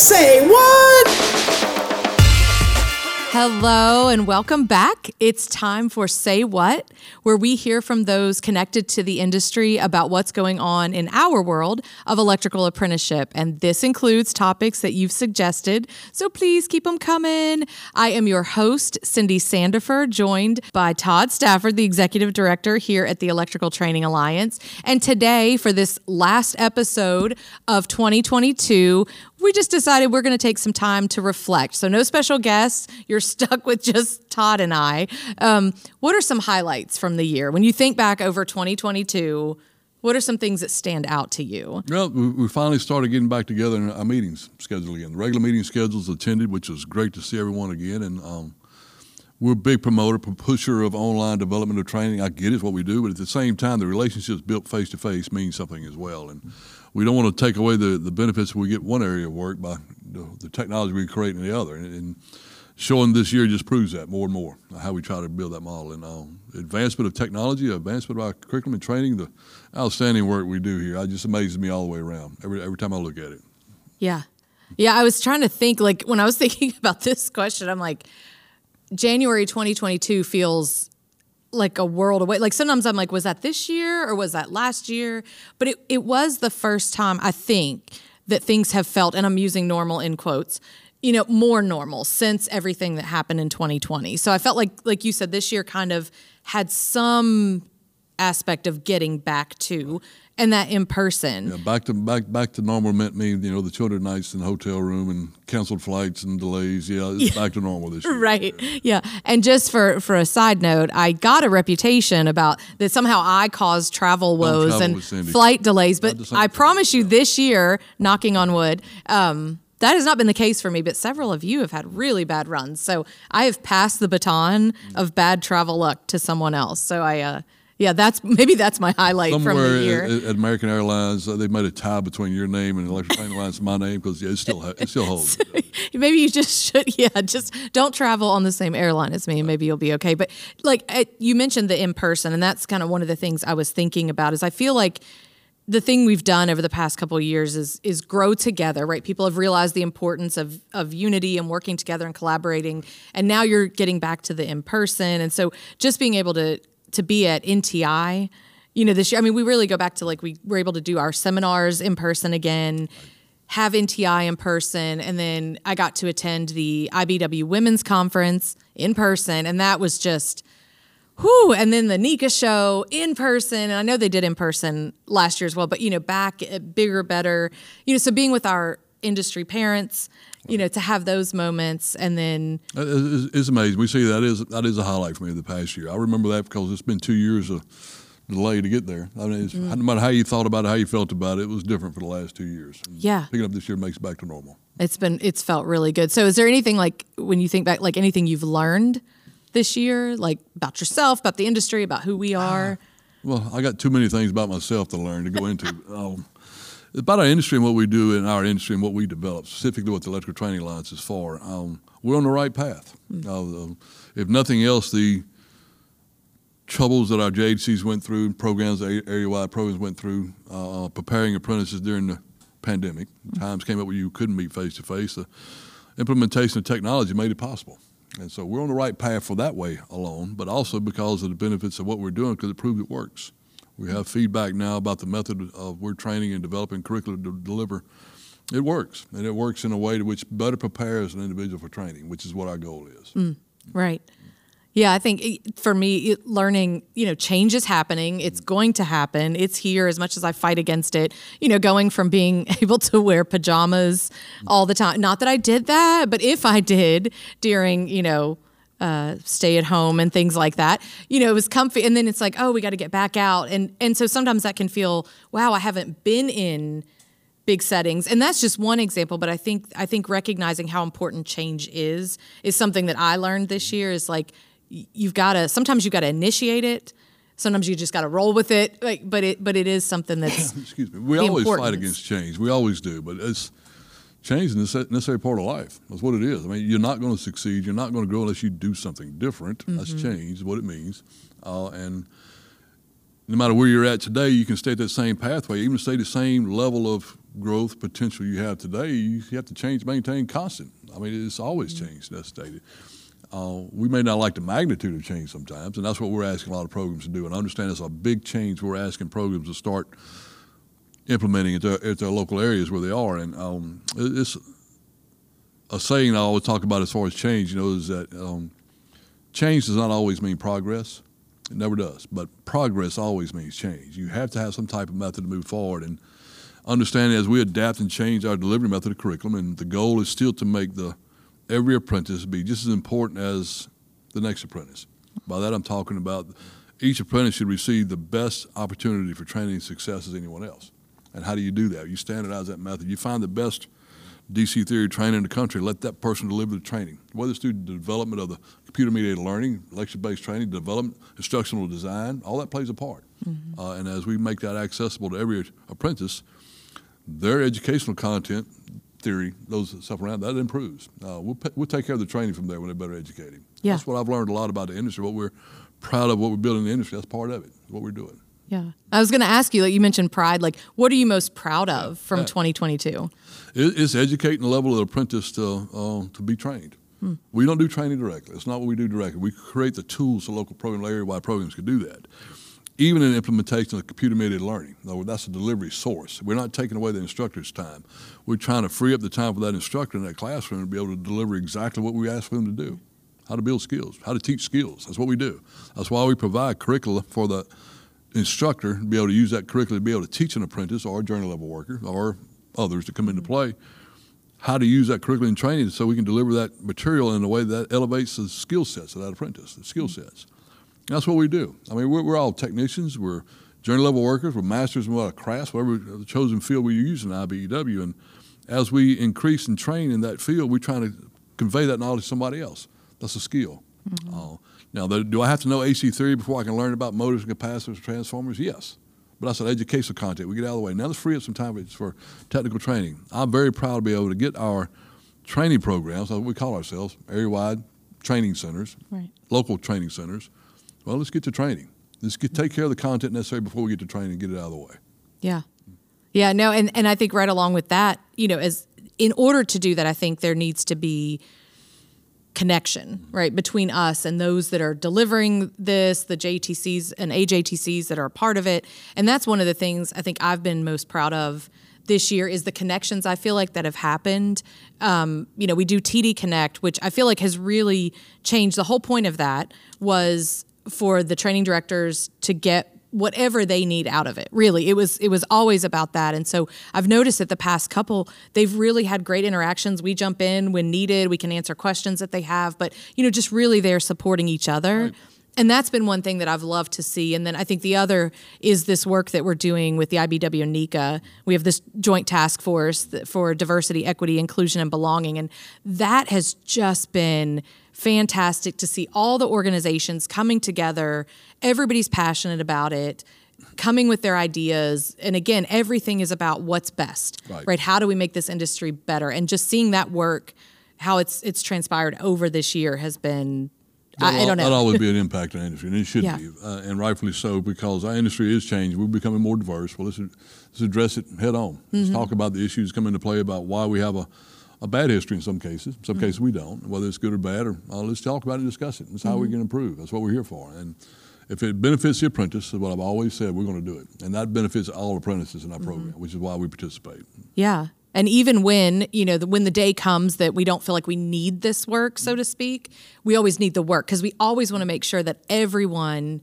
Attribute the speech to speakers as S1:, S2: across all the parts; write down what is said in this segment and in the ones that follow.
S1: Say what?
S2: Hello and welcome back. It's time for Say Watt, where we hear from those connected to the industry about what's going on in our world of electrical apprenticeship. And this includes topics that you've suggested, so please keep them coming. I am your host, Cindy Sandifer, joined by Todd Stafford, the executive director here at the Electrical Training Alliance. And today, for this last episode of 2022, we just decided we're going to take some time to reflect. So, no special guests. You're stuck with just Todd and I. Um, what are some highlights from the year? When you think back over 2022, what are some things that stand out to you?
S3: Well, we finally started getting back together in our meetings scheduled again. The regular meeting schedules attended, which was great to see everyone again. And um, we're a big promoter, pusher of online development of training. I get it's what we do, but at the same time, the relationships built face to face mean something as well. And we don't want to take away the, the benefits we get one area of work by the, the technology we create in the other. And, and, showing this year just proves that more and more how we try to build that model. And um, advancement of technology, advancement of our curriculum and training, the outstanding work we do here, it just amazes me all the way around every every time I look at it.
S2: Yeah, yeah. I was trying to think like when I was thinking about this question, I'm like, January 2022 feels like a world away. Like sometimes I'm like, was that this year or was that last year? But it, it was the first time I think that things have felt, and I'm using normal in quotes, you know, more normal since everything that happened in 2020. So I felt like, like you said, this year kind of had some aspect of getting back to and that in person.
S3: Yeah, back to back back to normal meant me, you know, the 200 nights in the hotel room and canceled flights and delays. Yeah, it's yeah. back to normal this year.
S2: Right. Yeah. And just for for a side note, I got a reputation about that somehow I caused travel woes and flight delays, but I promise you this year, knocking on wood, um, that has not been the case for me, but several of you have had really bad runs. So I have passed the baton of bad travel luck to someone else. So I uh, yeah, that's maybe that's my highlight
S3: Somewhere
S2: from the year.
S3: At, at American Airlines, uh, they made a tie between your name and Electric Alliance, my name, because yeah, it still it still holds.
S2: maybe you just should, yeah, just don't travel on the same airline as me, and maybe you'll be okay. But like you mentioned the in person, and that's kind of one of the things I was thinking about. Is I feel like the thing we've done over the past couple of years is is grow together right people have realized the importance of of unity and working together and collaborating and now you're getting back to the in person and so just being able to to be at NTI, you know, this year. I mean, we really go back to like we were able to do our seminars in person again, have NTI in person, and then I got to attend the IBEW Women's Conference in person, and that was just. Whew, and then the NECA show in person. And I know they did in person last year as well, but you know, back bigger, better. You know, so being with our industry parents, you know, to have those moments and then
S3: it's, amazing. We see that is that is a highlight for me of the past year. I remember that because it's been two years of delay to get there. I mean, mm. no matter how you thought about it, how you felt about it, it was different for the last two years. And
S2: yeah,
S3: picking up this year makes it back to normal.
S2: It's been it's felt really good. So, is there anything like when you think back, like anything you've learned this year, like about yourself, about the industry, about who we are?
S3: well, I got too many things about myself to learn to go into. um, about our industry and what we do in our industry and what we develop, specifically what the Electrical Training Alliance is for, um, we're on the right path. Mm-hmm. Uh, if nothing else, the troubles that our JHCs went through, programs, area-wide programs went through, uh, preparing apprentices during the pandemic, mm-hmm. times came up where you couldn't meet face-to-face, the implementation of technology made it possible. And so we're on the right path for that way alone, but also because of the benefits of what we're doing because it proved it works. We have feedback now about the method of we're training and developing curriculum to deliver. It works, and it works in a way to which better prepares an individual for training, which is what our goal is.
S2: Mm, right. Yeah, I think eh, for me, learning, you know, change is happening. It's mm. going to happen. It's here as much as I fight against it. You know, going from being able to wear pajamas mm. all the time. Not that I did that, but if I did during, you know, uh, stay at home and things like that. You know, it was comfy, and then it's like, oh, we got to get back out, and and so sometimes that can feel, wow, I haven't been in big settings, and that's just one example. But I think I think recognizing how important change is is something that I learned this year. Is like you've got to sometimes you've got to initiate it. Sometimes you just got to roll with it, like, but it but it is something that's
S3: excuse me. We always importance. fight against change. We always do, but it's change is a necessary part of life. That's what it is. I mean, you're not going to succeed. You're not going to grow unless you do something different. Mm-hmm. That's change, what it means. Uh, and no matter where you're at today, you can stay at that same pathway, even stay the same level of growth potential you have today, you have to change, maintain constant. I mean, it's always
S2: Mm-hmm.
S3: changed, that's stated. Uh, we may not like the magnitude of change sometimes, and that's what we're asking a lot of programs to do. And I understand it's a big change we're asking programs to start implementing at their, at their local areas where they are. And um, it's a saying I always talk about as far as change, you know, is that um, change does not always mean progress. It never does. But progress always means change. You have to have some type of method to move forward. And understanding as we adapt and change our delivery method of curriculum, and the goal is still to make the every apprentice be just as important as the next apprentice. By that, I'm talking about each apprentice should receive the best opportunity for training success as anyone else. And how do you do that? You standardize that method. You find the best DC theory training in the country. Let that person deliver the training, whether it's through the development of the computer mediated learning, lecture based training, development, instructional design. All that plays a part. Uh, and as we make that accessible to every apprentice, their educational content, theory, those stuff around that improves. Uh, we'll, we'll take care of the training from there when they're better educated.
S2: Yeah.
S3: That's what I've learned a lot about the industry. What we're proud of, what we're building in the industry. That's part of it. What we're doing.
S2: Yeah. I was going to ask you, like you mentioned pride, like what are you most proud of from 2022?
S3: It, it's educating the level of the apprentice to uh, to be trained. We don't do training directly. It's not what we do directly. We create the tools so local program area-wide programs can do that. Even in implementation of computer mediated learning, though that's a delivery source. We're not taking away the instructor's time. We're trying to free up the time for that instructor in that classroom to be able to deliver exactly what we ask them to do. How to build skills, how to teach skills. That's what we do. That's why we provide curricula for the instructor to be able to use that curriculum to be able to teach an apprentice or a journey level worker or others to come into play how to use that curriculum training so we can deliver that material in a way that elevates the skill sets of that apprentice, the skill sets. And that's what we do. I mean, we're, we're all technicians, we're journey level workers, we're masters in what a crafts, whatever the chosen field we use in IBEW. And as we increase and train in that field, we're trying to convey that knowledge to somebody else. That's a skill. Uh, now, the, do I have to know AC theory before I can learn about motors and capacitors and transformers? Yes. But that's an educational content. We get out of the way. Now let's free up some time for technical training. I'm very proud to be able to get our training programs, that's what we call ourselves, area-wide training centers,
S2: Right.
S3: local training centers. Well, let's get to training. Let's get, take care of the content necessary before we get to training and get it out of the way.
S2: Yeah. Yeah, no, and, and I think right along with that, you know, as in order to do that, I think there needs to be connection, right, between us and those that are delivering this, the JTCs and AJTCs that are a part of it. And that's one of the things I think I've been most proud of this year is the connections I feel like that have happened. Um, you know, we do TD Connect, which I feel like has really changed. The whole point of that was for the training directors to get whatever they need out of it really it was it was always about that and so i've noticed that the past couple they've really had great interactions we jump in when needed we can answer questions that they have but you know just really they're supporting each other and that's been one thing that I've loved to see. And then I think the other is this work that we're doing with the IBEW NECA. We have this joint task force for diversity, equity, inclusion, and belonging. And that has just been fantastic to see all the organizations coming together. Everybody's passionate about it, coming with their ideas. And again, everything is about what's best,
S3: Right.
S2: right? How do we make this industry better? And just seeing that work, how it's it's transpired over this year has been. I, I don't know.
S3: That'll always be an impact on the industry, and it should
S2: Yeah.
S3: be, uh, and rightfully so, because our industry is changing. We're becoming more diverse. Well, let's, let's address it head on.
S2: Mm-hmm.
S3: Let's talk about the issues come into play about why we have a, a bad history in some cases. In some
S2: Mm-hmm.
S3: cases, we don't, whether it's good or bad, or uh, let's talk about it and discuss it. That's how we
S2: Mm-hmm.
S3: can improve. That's what we're here for. And if it benefits the apprentice, is what I've always said, we're going to do it. And that benefits all apprentices in our program,
S2: Mm-hmm.
S3: which is why we participate.
S2: Yeah. And even when, you know, the, when the day comes that we don't feel like we need this work, so to speak, we always need the work because we always want to make sure that everyone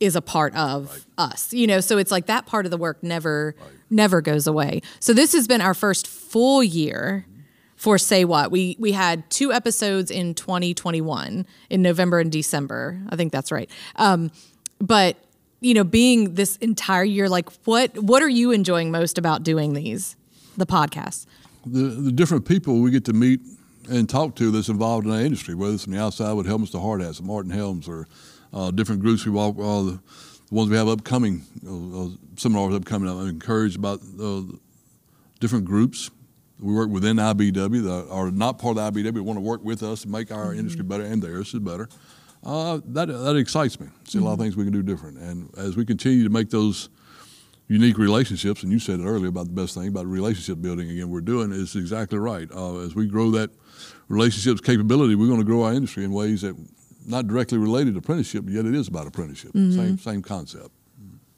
S2: is a part of us. You know, so it's like that part of the work never never goes away. So this has been our first full year for Say Watt. We we had two episodes in 2021 in November and December. I think that's right. Um, but you know, being this entire year, like what what are you enjoying most about doing these? The podcasts?
S3: the, the different people we get to meet and talk to that's involved in our industry, whether it's from the outside with Helmets to Hard Hats, Martin Helms, or uh, different groups we walk, uh, the, the ones we have upcoming, uh, uh, seminars upcoming. I'm encouraged about uh, different groups. We work within IBEW that are not part of the IBEW, want to work with us to make our industry better and theirs is better. Uh, that, that excites me. See a lot of things we can do different. And as we continue to make those unique relationships, and you said it earlier about the best thing about relationship building. Again, we're doing is exactly right. Uh, as we grow that relationships capability, we're going to grow our industry in ways that not directly related to apprenticeship, but yet it is about apprenticeship. Mm-hmm. Same same concept.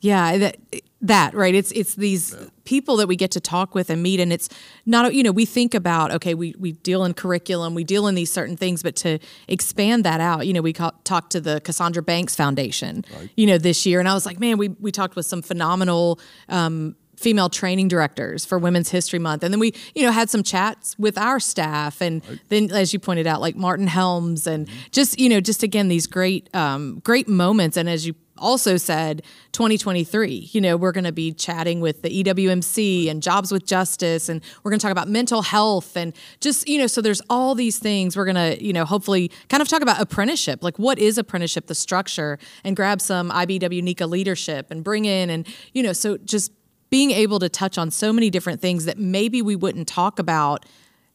S2: Yeah, that, that right. It's it's these yeah. People that we get to talk with and meet, and it's not you know we think about okay we we deal in curriculum, we deal in these certain things, but to expand that out, you know, we talked to the Cassandra Banks Foundation, right. you know, this year, and I was like, man, we we talked with some phenomenal. Um, female training directors for Women's History Month. And then we, you know, had some chats with our staff. And right. then, as you pointed out, like Martin Helms and mm-hmm. just, you know, just again, these great, um, great moments. And as you also said 2023 you know we're going to be chatting with the EWMC and jobs with justice and we're going to talk about mental health and just you know so there's all these things we're going to you know hopefully kind of talk about apprenticeship like what is apprenticeship the structure and grab some IBEW NECA leadership and bring in and you know so just being able to touch on so many different things that maybe we wouldn't talk about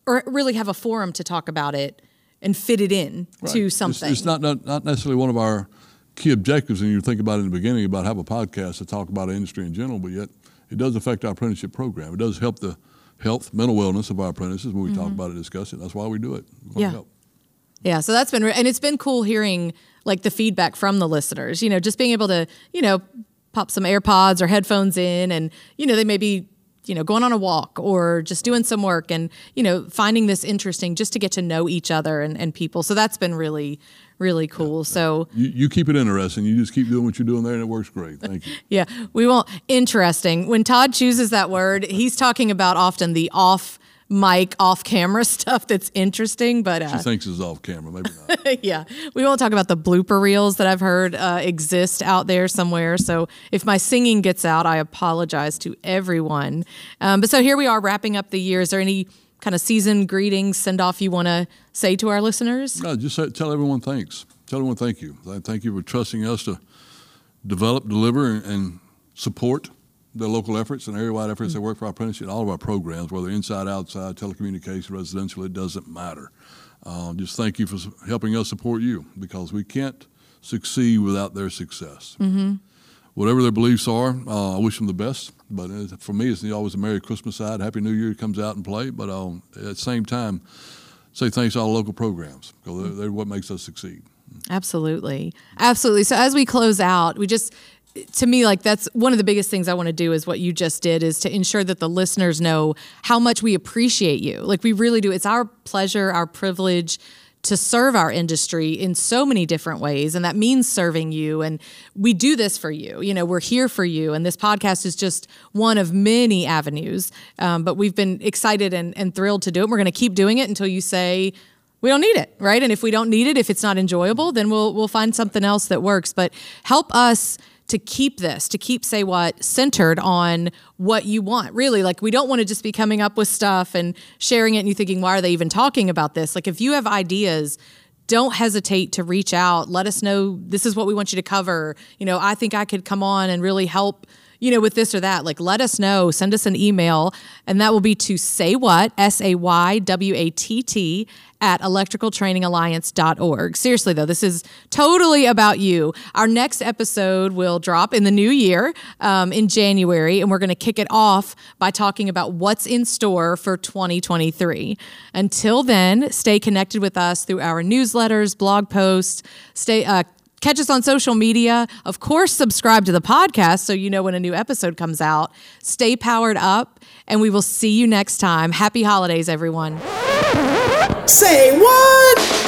S2: or really have a forum to talk about it and fit it in right. to something.
S3: It's, it's not, not, not necessarily one of our key objectives, and you think about it in the beginning about have a podcast to talk about industry in general, but yet it does affect our apprenticeship program. It does help the health, mental wellness of our apprentices when we mm-hmm. talk about it, discuss it. That's why we do it.
S2: Yeah.
S3: Help.
S2: Yeah, so that's been and it's been cool hearing like the feedback from the listeners. You know, just being able to you know pop some AirPods or headphones in, and you know they may be you know going on a walk or just doing some work and you know finding this interesting just to get to know each other and, and people so that's been really really cool. Yeah, so
S3: you, you, keep it interesting. You just keep doing what you're doing there, and it works great. Thank you.
S2: yeah, we won't interesting. When Todd chooses that word, he's talking about often the off mic off camera stuff that's interesting but
S3: uh, she thinks it's off camera maybe not
S2: yeah we won't talk about the blooper reels that i've heard uh, exist out there somewhere so if my singing gets out i apologize to everyone um, but so here we are wrapping up the year is there any kind of season greetings, send off you want to say to our listeners?
S3: No, just tell everyone thanks. Tell everyone thank you. Thank you for trusting us to develop, deliver, and support the local efforts and area-wide efforts mm-hmm. that work for our apprenticeship, all of our programs, whether inside, outside, telecommunication, residential, it doesn't matter. Uh, just thank you for helping us support you because we can't succeed without their success. Mm-hmm whatever their beliefs are, uh, I wish them the best. But for me, it's always a Merry Christmas side. Happy New Year comes out and play. But um, at the same time, say thanks to all local programs because they're, they're what makes us succeed.
S2: Absolutely, absolutely. So as we close out, we just to me like that's one of the biggest things i want to do is what you just did is to ensure that the listeners know how much we appreciate you. Like we really do. It's our pleasure our privilege to serve our industry in so many different ways and that means serving you and we do this for you. You know we're here for you and this podcast is just one of many avenues um, but we've been excited and, and thrilled to do it we're going to keep doing it until you say we don't need it right? And if we don't need it if it's not enjoyable then we'll we'll find something else that works. But help us to keep this, to keep Say Watt centered on what you want. Really, like we don't want to just be coming up with stuff and sharing it and you thinking, why are they even talking about this? Like if you have ideas, don't hesitate to reach out. Let us know this is what we want you to cover. You know, I think I could come on and really help you know, with this or that, like let us know, send us an email, and that will be to say what, S A Y W A T T, at electricaltrainingalliance.org. Seriously, though, this is totally about you. Our next episode will drop in the new year um, in January, and we're going to kick it off by talking about what's in store for 2023. Until then, stay connected with us through our newsletters, blog posts, stay. Uh, Catch us on social media. Of course, subscribe to the podcast so you know when a new episode comes out. Stay powered up, and we will see you next time. Happy holidays, everyone.
S1: Say what?